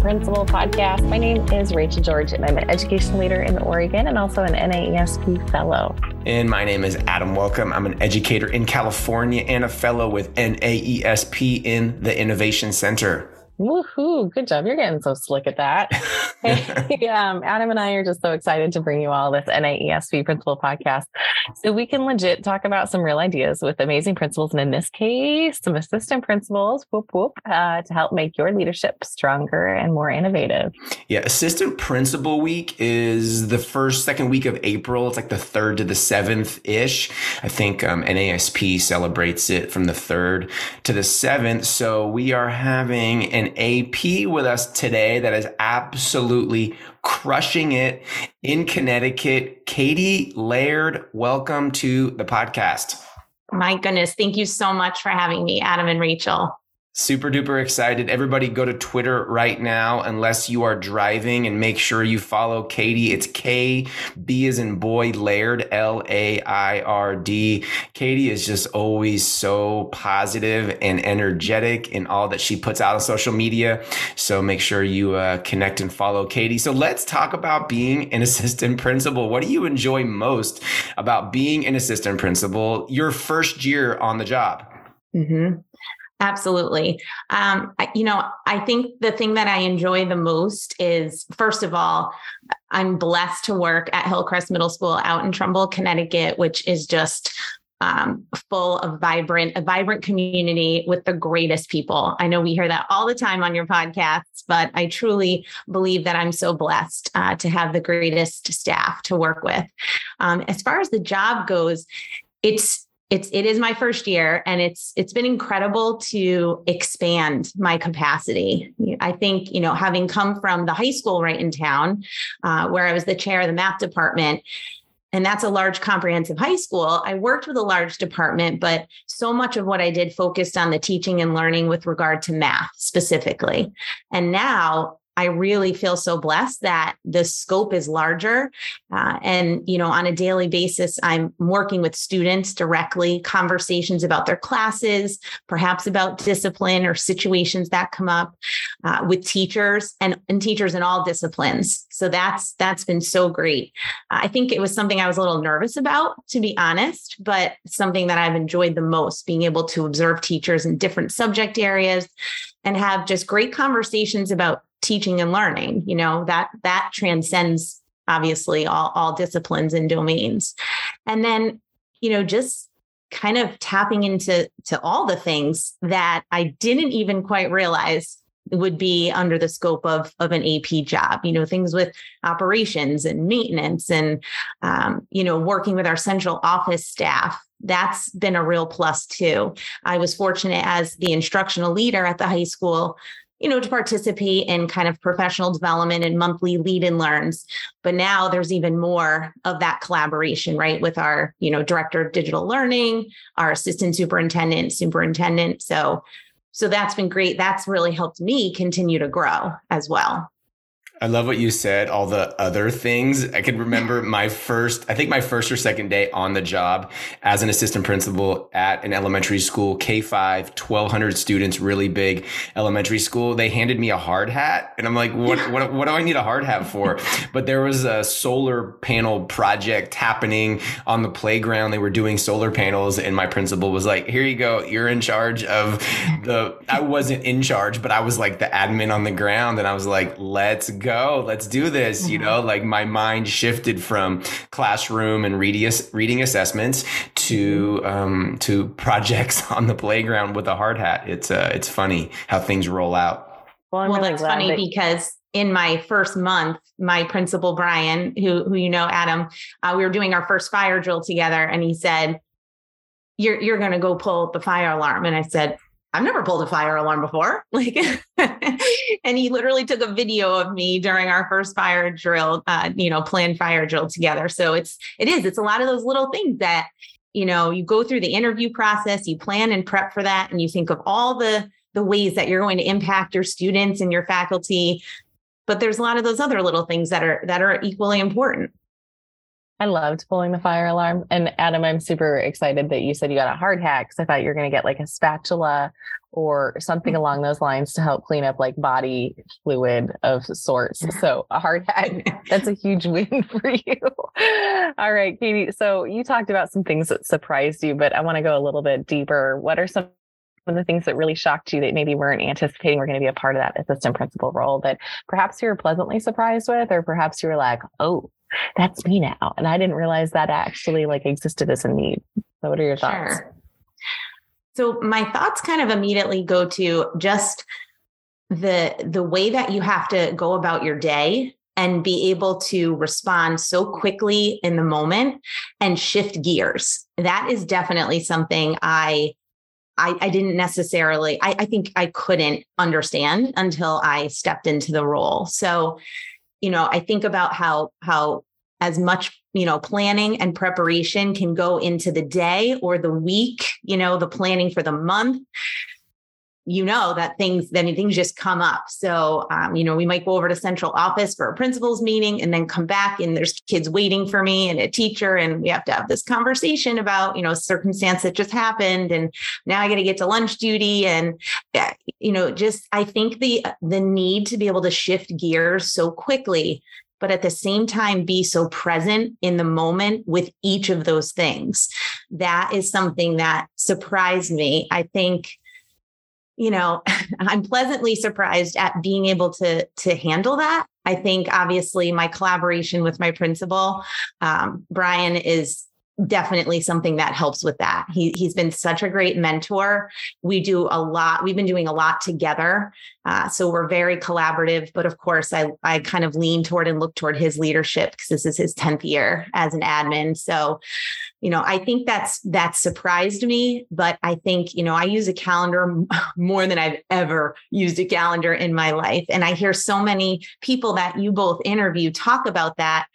Principal Podcast. My name is Rachael George, and I'm an education leader in Oregon and also an NAESP fellow. And my name is Adam Welcome. I'm an educator in California and a fellow with NAESP in the Innovation Center. Woohoo! Good job. You're getting so slick at that. hey, um, Adam and I are just so excited to bring you all this NAESP Principal podcast so we can legit talk about some real ideas with amazing principals. And in this case, some assistant principals, whoop, whoop, uh, to help make your leadership stronger and more innovative. Yeah. Assistant Principal Week is the first, second week of April. It's like the third to the seventh ish. I think um, NASP celebrates it from the third to the seventh. So we are having an AP with us today that is absolutely crushing it in Connecticut. Katie Laird, welcome to the podcast. My goodness. Thank you so much for having me, Adam and Rachael. Super duper excited. Everybody go to Twitter right now, unless you are driving, and make sure you follow Katie. It's K B is in boy Laird, L A I R D. Katie is just always so positive and energetic in all that she puts out on social media. So make sure you uh, connect and follow Katie. So let's talk about being an assistant principal. What do you enjoy most about being an assistant principal your first year on the job? Mm-hmm. Absolutely. Um, you know, I think the thing that I enjoy the most is, first of all, I'm blessed to work at Hillcrest Middle School out in Trumbull, Connecticut, which is just um, full of vibrant, a vibrant community with the greatest people. I know we hear that all the time on your podcasts, but I truly believe that I'm so blessed uh, to have the greatest staff to work with. Um, as far as the job goes, it's it's it is my first year and it's it's been incredible to expand my capacity. I think you know having come from the high school right in town uh, where i was the chair of the math department and that's a large comprehensive high school i worked with a large department but so much of what i did focused on the teaching and learning with regard to math specifically. And now I really feel so blessed that the scope is larger. Uh, and, you know, on a daily basis, I'm working with students directly, conversations about their classes, perhaps about discipline or situations that come up uh, with teachers and, and teachers in all disciplines. So that's that's been so great. I think it was something I was a little nervous about, to be honest, but something that I've enjoyed the most, being able to observe teachers in different subject areas and have just great conversations about teaching and learning you know that that transcends obviously all, all disciplines and domains and then you know just kind of tapping into to all the things that i didn't even quite realize would be under the scope of of an AP job. You know, things with operations and maintenance, and um, you know, working with our central office staff. That's been a real plus too. I was fortunate as the instructional leader at the high school you know, to participate in kind of professional development and monthly lead and learns. But now there's even more of that collaboration, right? With our, you know, director of digital learning, our assistant superintendent, superintendent. So, so that's been great. That's really helped me continue to grow as well. I love what you said, all the other things. I can remember my first, I think my first or second day on the job as an assistant principal at an elementary school, K5, 1200 students, really big elementary school. They handed me a hard hat and I'm like, what, what, what do I need a hard hat for? But there was a solar panel project happening on the playground. They were doing solar panels and my principal was like, here you go. You're in charge of the, I wasn't in charge, but I was like the admin on the ground and I was like, let's go go. Let's do this. Mm-hmm. You know, like my mind shifted from classroom and reading, reading assessments to, mm-hmm. um, to projects on the playground with a hard hat. It's, uh, it's funny how things roll out. Well, well really that's funny that- because in my first month, my principal Brian, who who you know, Adam, uh, we were doing our first fire drill together, and he said, "You're you're going to go pull the fire alarm," and I said, I've never pulled a fire alarm before. Like, and he literally took a video of me during our first fire drill, uh, you know, planned fire drill together. So it's, it is, it's a lot of those little things that, you know, you go through the interview process, you plan and prep for that, and you think of all the, the ways that you're going to impact your students and your faculty. But there's a lot of those other little things that are, that are equally important. I loved pulling the fire alarm. And Adam, I'm super excited that you said you got a hard hat because I thought you were going to get like a spatula or something mm-hmm. along those lines to help clean up like body fluid of sorts. So a hard hat, that's a huge win for you. All right, Katie. So you talked about some things that surprised you, but I want to go a little bit deeper. What are some of the things that really shocked you that maybe weren't anticipating were going to be a part of that assistant principal role that perhaps you were pleasantly surprised with, or perhaps you were like, oh, that's me now. And I didn't realize that actually like existed as a need. So what are your thoughts? Sure. So my thoughts kind of immediately go to just the the way that you have to go about your day and be able to respond so quickly in the moment and shift gears. That is definitely something I I, I didn't necessarily, I, I think I couldn't understand until I stepped into the role. So, you know, I think about how how as much you know planning and preparation can go into the day or the week you know the planning for the month you know that things then things just come up so um, you know we might go over to central office for a principals meeting and then come back and there's kids waiting for me and a teacher and we have to have this conversation about you know circumstance that just happened and now i got to get to lunch duty and you know just i think the the need to be able to shift gears so quickly but at the same time be so present in the moment with each of those things. That is something that surprised me. I think you know i'm pleasantly surprised at being able to to handle that. I think obviously my collaboration with my principal um, brian is definitely something that helps with that. He, he's been such a great mentor. We do a lot, we've been doing a lot together. Uh, so we're very collaborative. But of course, I, I kind of lean toward and look toward his leadership because this is his 10th year as an admin. So, you know, I think that's that surprised me. But I think, you know, I use a calendar more than I've ever used a calendar in my life. And I hear so many people that you both interview talk about that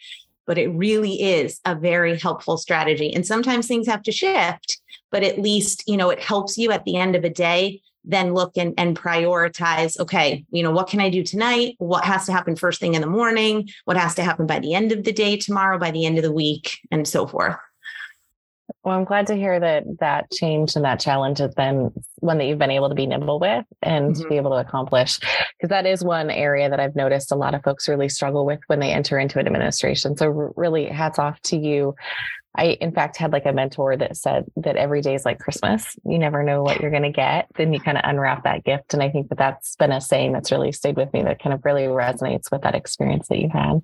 but it really is a very helpful strategy. And sometimes things have to shift, but at least, you know, it helps you at the end of a day then look and, and prioritize okay you know what can i do tonight? What has to happen first thing in the morning? What has to happen by the end of the day tomorrow by the end of the week and so forth well, I'm glad to hear that that change and that challenge has been one that you've been able to be nimble with and mm-hmm. to be able to accomplish. Because that is one area that I've noticed a lot of folks really struggle with when they enter into an administration. So, really, hats off to you. I, in fact, had like a mentor that said that every day is like Christmas. You never know what you're going to get. Then you kind of unwrap that gift. And I think that that's been a saying that's really stayed with me that kind of really resonates with that experience that you've had.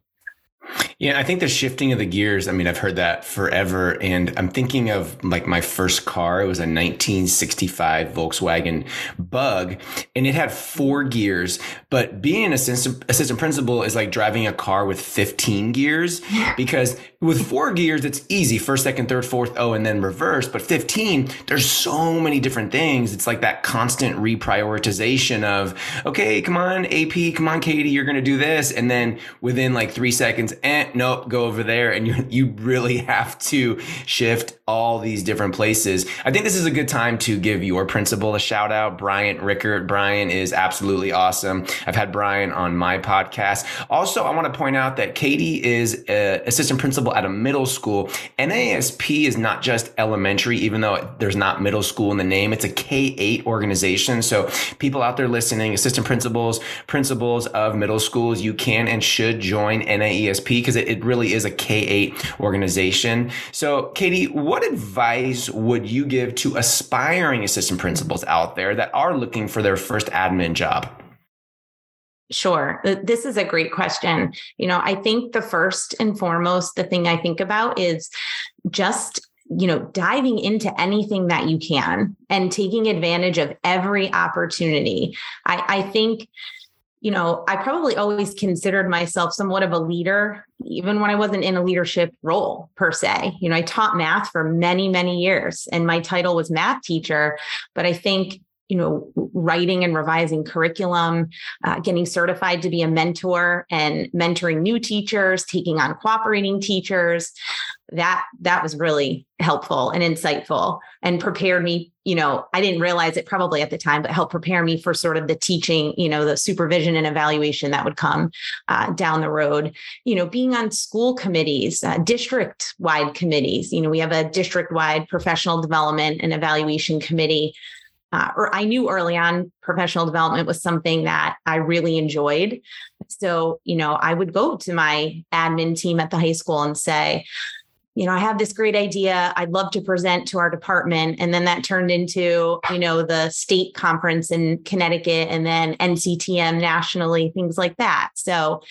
Yeah, I think the shifting of the gears, I mean, I've heard that forever. And I'm thinking of like my first car. It was a 1965 Volkswagen Bug and it had four gears. But being an assistant, assistant principal is like driving a car with 15 gears because with four gears, it's easy first, second, third, fourth, oh, and then reverse. But 15, there's so many different things. It's like that constant reprioritization of, okay, come on, AP, come on, Katie, you're going to do this. And then within like three seconds, eh, nope, go over there. And you, you really have to shift all these different places. I think this is a good time to give your principal a shout out, Brian Rickert. Brian is absolutely awesome. I've had Brian on my podcast. Also, I want to point out that Katie is assistant principal at a middle school. NAESP is not just elementary, even though there's not middle school in the name. It's a K 8 organization. So people out there listening, assistant principals, principals of middle schools, you can and should join NAESP because it, it really is a K 8 organization. So, Katie, what advice would you give to aspiring assistant principals out there that are looking for their first admin job? Sure. This is a great question. You know, I think the first and foremost, the thing I think about is just you know, diving into anything that you can and taking advantage of every opportunity. I, I think, you know, I probably always considered myself somewhat of a leader, even when I wasn't in a leadership role per se. You know, I taught math for many, many years and my title was math teacher. But I think you know writing and revising curriculum uh, getting certified to be a mentor and mentoring new teachers taking on cooperating teachers. That that was really helpful and insightful and prepared me you know i didn't realize it probably at the time but helped prepare me for sort of the teaching you know the supervision and evaluation that would come uh, down the road. You know being on school committees uh, district wide committees you know we have a district wide professional development and evaluation committee uh, or I knew early on professional development was something that I really enjoyed. So, you know, I would go to my admin team at the high school and say, you know, I have this great idea. I'd love to present to our department. And then that turned into, you know, the state conference in Connecticut and then NCTM nationally, things like that. So,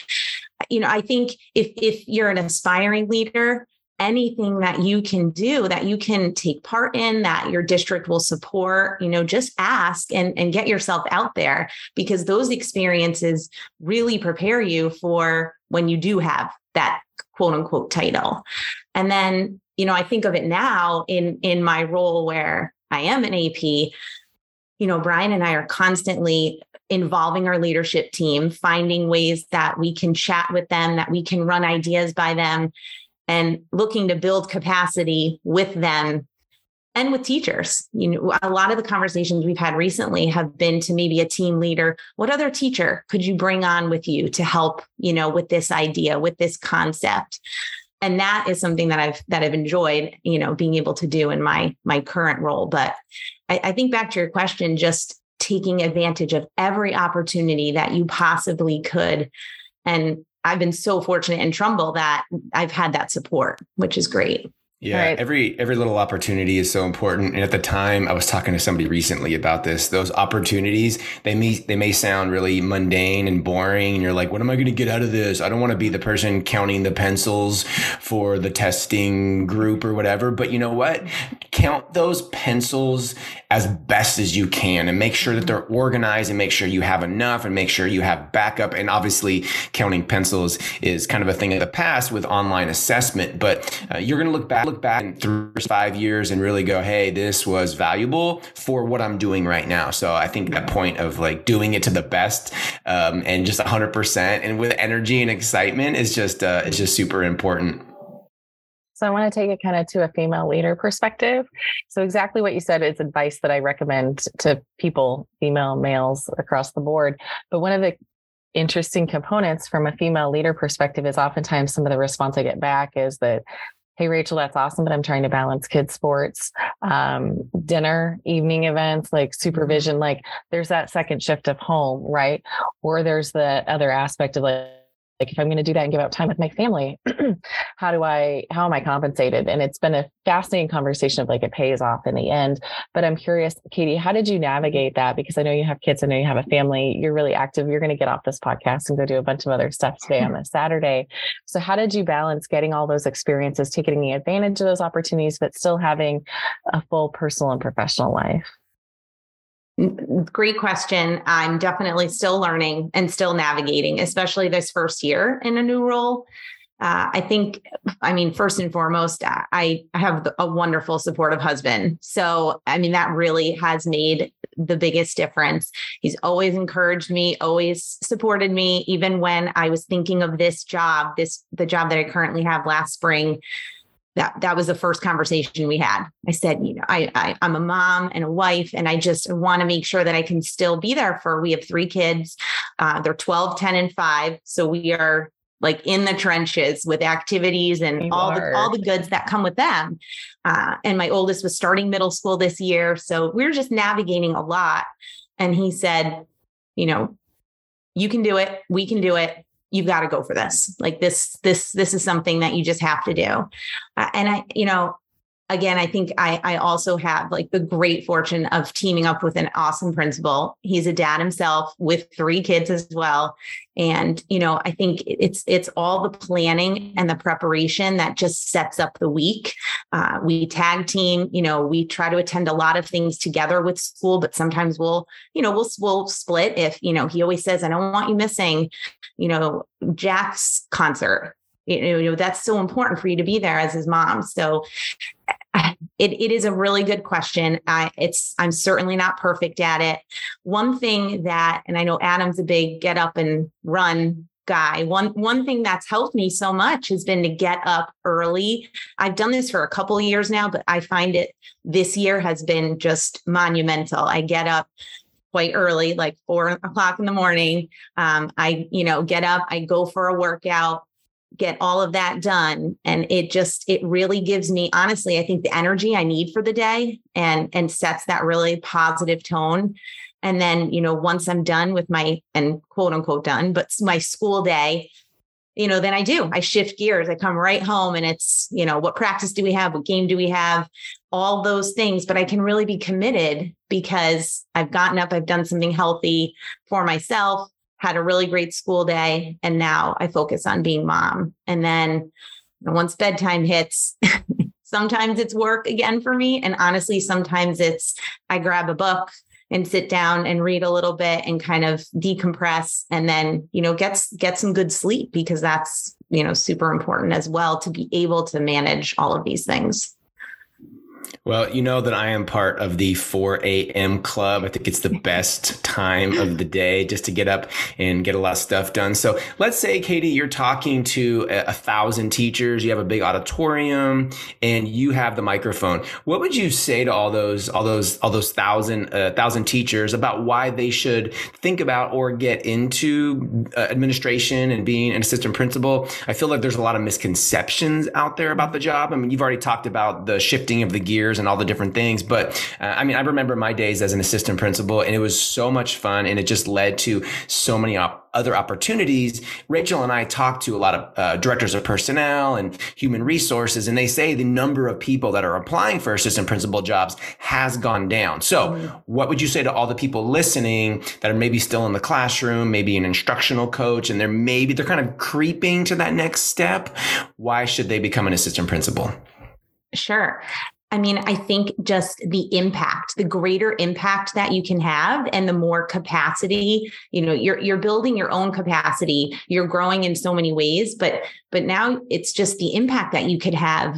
you know, I think if if you're an aspiring leader, anything that you can do that you can take part in that your district will support you know just ask and, and get yourself out there because those experiences really prepare you for when you do have that quote unquote title. And then you know i think of it now in in my role where i am an ap you know brian and i are constantly involving our leadership team finding ways that we can chat with them that we can run ideas by them and looking to build capacity with them and with teachers. You know, a lot of the conversations we've had recently have been to maybe a team leader. What other teacher could you bring on with you to help, you know, with this idea, with this concept? And that is something that I've that I've enjoyed, you know, being able to do in my my current role. But I, I think back to your question, just taking advantage of every opportunity that you possibly could and I've been so fortunate in Trumbull that I've had that support, which is great. Yeah, right. every every little opportunity is so important. And at the time, I was talking to somebody recently about this. Those opportunities, they may they may sound really mundane and boring, and you're like, "What am I going to get out of this?" I don't want to be the person counting the pencils for the testing group or whatever. But you know what? Count those pencils as best as you can, and make sure that they're organized, and make sure you have enough, and make sure you have backup. And obviously, counting pencils is kind of a thing of the past with online assessment. But uh, you're going to look back look back in three five years and really go, hey, this was valuable for what I'm doing right now. So I think that point of like doing it to the best um, and just 100% and with energy and excitement is just uh, it's just super important. So I want to take it kind of to a female leader perspective. So exactly what you said is advice that I recommend to people, female, males across the board. But one of the interesting components from a female leader perspective is oftentimes some of the response I get back is that hey rachel that's awesome but i'm trying to balance kids sports um, dinner evening events like supervision like there's that second shift of home right or there's the other aspect of like like if i'm going to do that and give up time with my family how do i how am i compensated? And it's been a fascinating conversation of like it pays off in the end. But i'm curious katie how did you navigate that? Because i know you have kids i know you have a family you're really active you're going to get off this podcast and go do a bunch of other stuff today on a saturday. So how did you balance getting all those experiences taking advantage of those opportunities but still having a full personal and professional life Great question. I'm definitely still learning and still navigating, especially this first year in a new role. Uh, I think, I mean, first and foremost, I, I have a wonderful, supportive husband. So, I mean, that really has made the biggest difference. He's always encouraged me, always supported me, even when I was thinking of this job, this the job that I currently have last spring that that was the first conversation we had. I said you know I, I i'm a mom and a wife and i just want to make sure that i can still be there for we have three kids uh, they're 12 10 and 5 so we are like in the trenches with activities and you all are. the all the goods that come with them. Uh, and my oldest was starting middle school this year so we we're just navigating a lot. And he said you know you can do it. We can do it you've got to go for this. Like this this this is something that you just have to do. Uh, and i you know again i think i i also have like the great fortune of teaming up with an awesome principal. He's a dad himself with three kids as well. And you know i think it's it's all the planning and the preparation that just sets up the week. Uh, we tag team you know we try to attend a lot of things together with school but sometimes we'll you know we'll we'll split if you know he always says i don't want you missing you know jack's concert you know that's so important for you to be there as his mom so it, it is a really good question. I, it's I'm certainly not perfect at it. One thing that, and I know Adam's a big get up and run guy. One one thing that's helped me so much has been to get up early. I've done this for a couple of years now, but I find it this year has been just monumental. I get up quite early, like four o'clock in the morning. Um, I, you know, get up, I go for a workout get all of that done. And it just it really gives me honestly i think the energy i need for the day and and sets that really positive tone. And then you know once i'm done with my and quote unquote done but my school day you know then i do. I shift gears. I come right home and it's you know what practice do we have? What game do we have? All those things. But i can really be committed because i've gotten up. I've done something healthy for myself had a really great school day, and now I focus on being mom. And then once bedtime hits, sometimes it's work again for me. And honestly, sometimes it's I grab a book and sit down and read a little bit and kind of decompress and then you know get get some good sleep because that's you know super important as well to be able to manage all of these things well, you know that I am part of the 4 a.m. club. I think it's the best time of the day just to get up and get a lot of stuff done. So let's say, Katie, you're talking to a, a thousand teachers, you have a big auditorium, and you have the microphone. What would you say to all those, all those, all those thousand, uh, thousand teachers about why they should think about or get into uh, administration and being an assistant principal? I feel like there's a lot of misconceptions out there about the job. I mean, you've already talked about the shifting of the gears and all the different things. But uh, I mean, I remember my days as an assistant principal and it was so much fun and it just led to so many op- other opportunities. Rachael and I talked to a lot of uh, directors of personnel and human resources, and they say the number of people that are applying for assistant principal jobs has gone down. So, mm-hmm. what would you say to all the people listening that are maybe still in the classroom, maybe an instructional coach, and they're maybe they're kind of creeping to that next step? Why should they become an assistant principal? Sure. I mean, I think just the impact, the greater impact that you can have and the more capacity, you know, you're you're building your own capacity, you're growing in so many ways, but but now it's just the impact that you could have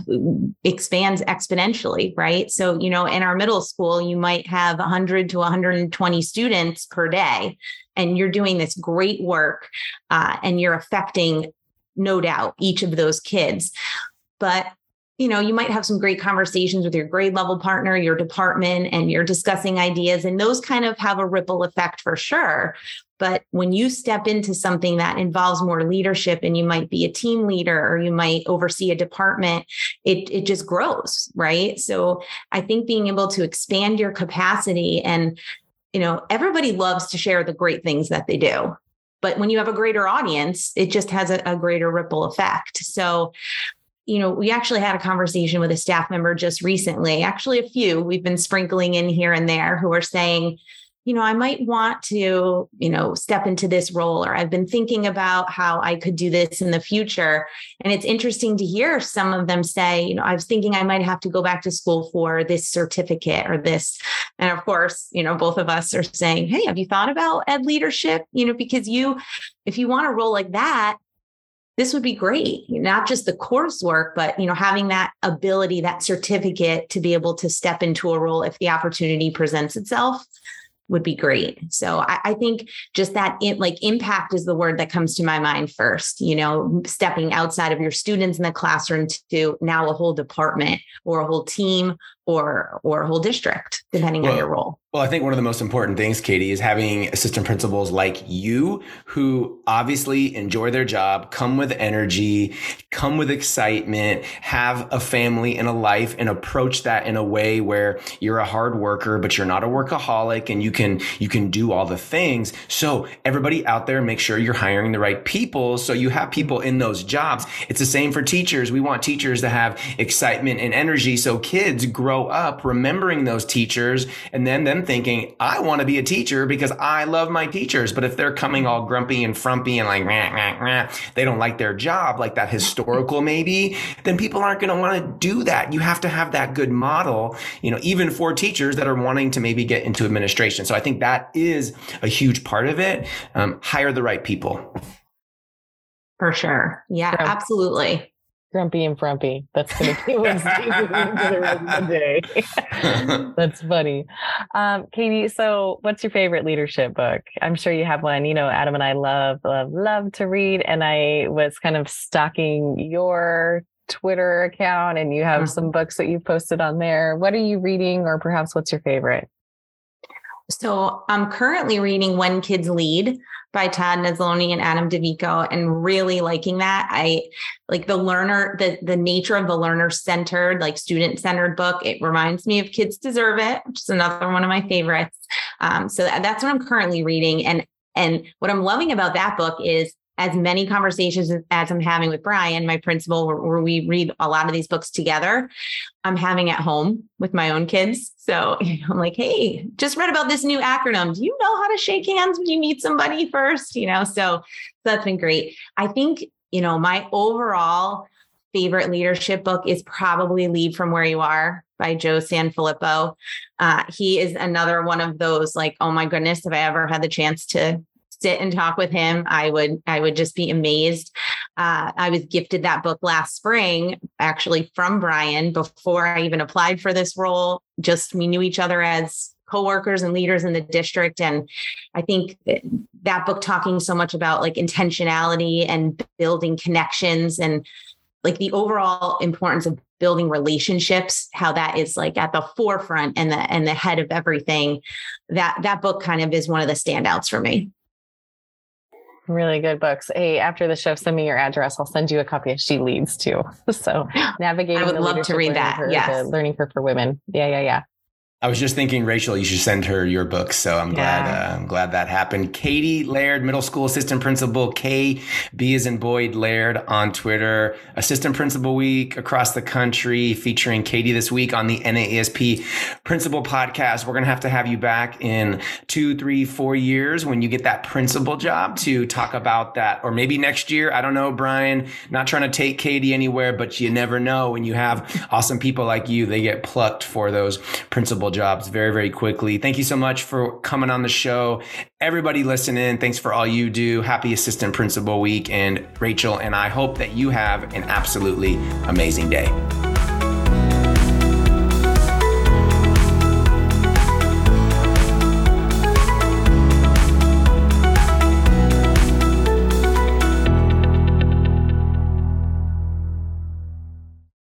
expands exponentially, right? So, you know, in our middle school, you might have 100 to 120 students per day and you're doing this great work uh, and you're affecting no doubt each of those kids. But you know, you might have some great conversations with your grade level partner, your department, and you're discussing ideas, and those kind of have a ripple effect for sure. But when you step into something that involves more leadership and you might be a team leader or you might oversee a department, it, it just grows, right? So I think being able to expand your capacity and, you know, everybody loves to share the great things that they do. But when you have a greater audience, it just has a, a greater ripple effect. So you know, we actually had a conversation with a staff member just recently, actually, a few we've been sprinkling in here and there who are saying, you know, I might want to, you know, step into this role, or I've been thinking about how I could do this in the future. And it's interesting to hear some of them say, you know, I was thinking I might have to go back to school for this certificate or this. And of course, you know, both of us are saying, hey, have you thought about ed leadership? You know, because you, if you want a role like that, this would be great. Not just the coursework but you know having that ability that certificate to be able to step into a role if the opportunity presents itself would be great. So i, I think just that in, like impact is the word that comes to my mind first you know stepping outside of your students in the classroom to now a whole department or a whole team or or a whole district depending well, on your role well, I think one of the most important things, Katie, is having assistant principals like you who obviously enjoy their job, come with energy, come with excitement, have a family and a life and approach that in a way where you're a hard worker, but you're not a workaholic and you can, you can do all the things. So everybody out there, make sure you're hiring the right people. So you have people in those jobs. It's the same for teachers. We want teachers to have excitement and energy. So kids grow up remembering those teachers and then them thinking, I want to be a teacher because I love my teachers. But if they're coming all grumpy and frumpy and like, rah, rah, rah, they don't like their job, like that historical maybe, then people aren't going to want to do that. You have to have that good model, you know, even for teachers that are wanting to maybe get into administration. So I think that is a huge part of it. Um, hire the right people. For sure. Yeah, absolutely grumpy and frumpy. That's going to be what's the rest of the day. That's funny. Um, Katie, so what's your favorite leadership book? I'm sure you have one. You know, Adam and I love, love, love to read. And I was kind of stalking your Twitter account and you have mm-hmm. some books that you've posted on there. What are you reading or perhaps what's your favorite? So I'm currently reading When Kids Lead by Todd Nesloney and Adam Dovico and really liking that. I like the learner, the the nature of the learner centered, like student centered book. It reminds me of Kids Deserve It, which is another one of my favorites. Um, so that's what I'm currently reading. And and what I'm loving about that book is as many conversations as I'm having with Brian, my principal, where, we read a lot of these books together, I'm having at home with my own kids. So I'm like, hey, just read about this new acronym. Do you know how to shake hands when you meet somebody first? You know, so, so that's been great. I think, you know, my overall favorite leadership book is probably Lead from Where You Are by Joe Sanfelippo. Uh, he is another one of those like, oh my goodness, if I ever had the chance to sit and talk with him, I would I would just be amazed. Uh, I was gifted that book last spring, actually from Brian before I even applied for this role. Just we knew each other as coworkers and leaders in the district, and I think that book talking so much about like intentionality and building connections and like the overall importance of building relationships how that is like at the forefront and the and the head of everything that that book kind of is one of the standouts for me Really good books. Hey, after the show, send me your address. I'll send you a copy of She Leads too. So navigating. I would love to read that. Yeah, learning curve for women. Yeah, yeah, yeah. I was just thinking, Rachael, you should send her your book. So I'm glad, uh, I'm glad that happened. Katie Laird, middle school assistant principal, K B is in Boyd Laird on Twitter. Assistant principal week across the country, featuring Katie this week on the NAESP Principal Podcast. We're gonna have to have you back in two, three, four years when you get that principal job to talk about that, or maybe next year. I don't know, Brian. Not trying to take Katie anywhere, but you never know when you have awesome people like you. They get plucked for those principal jobs very, very quickly. Thank you so much for coming on the show. Everybody listening, thanks for all you do. Happy Assistant Principal Week. And Rachael and I hope that you have an absolutely amazing day.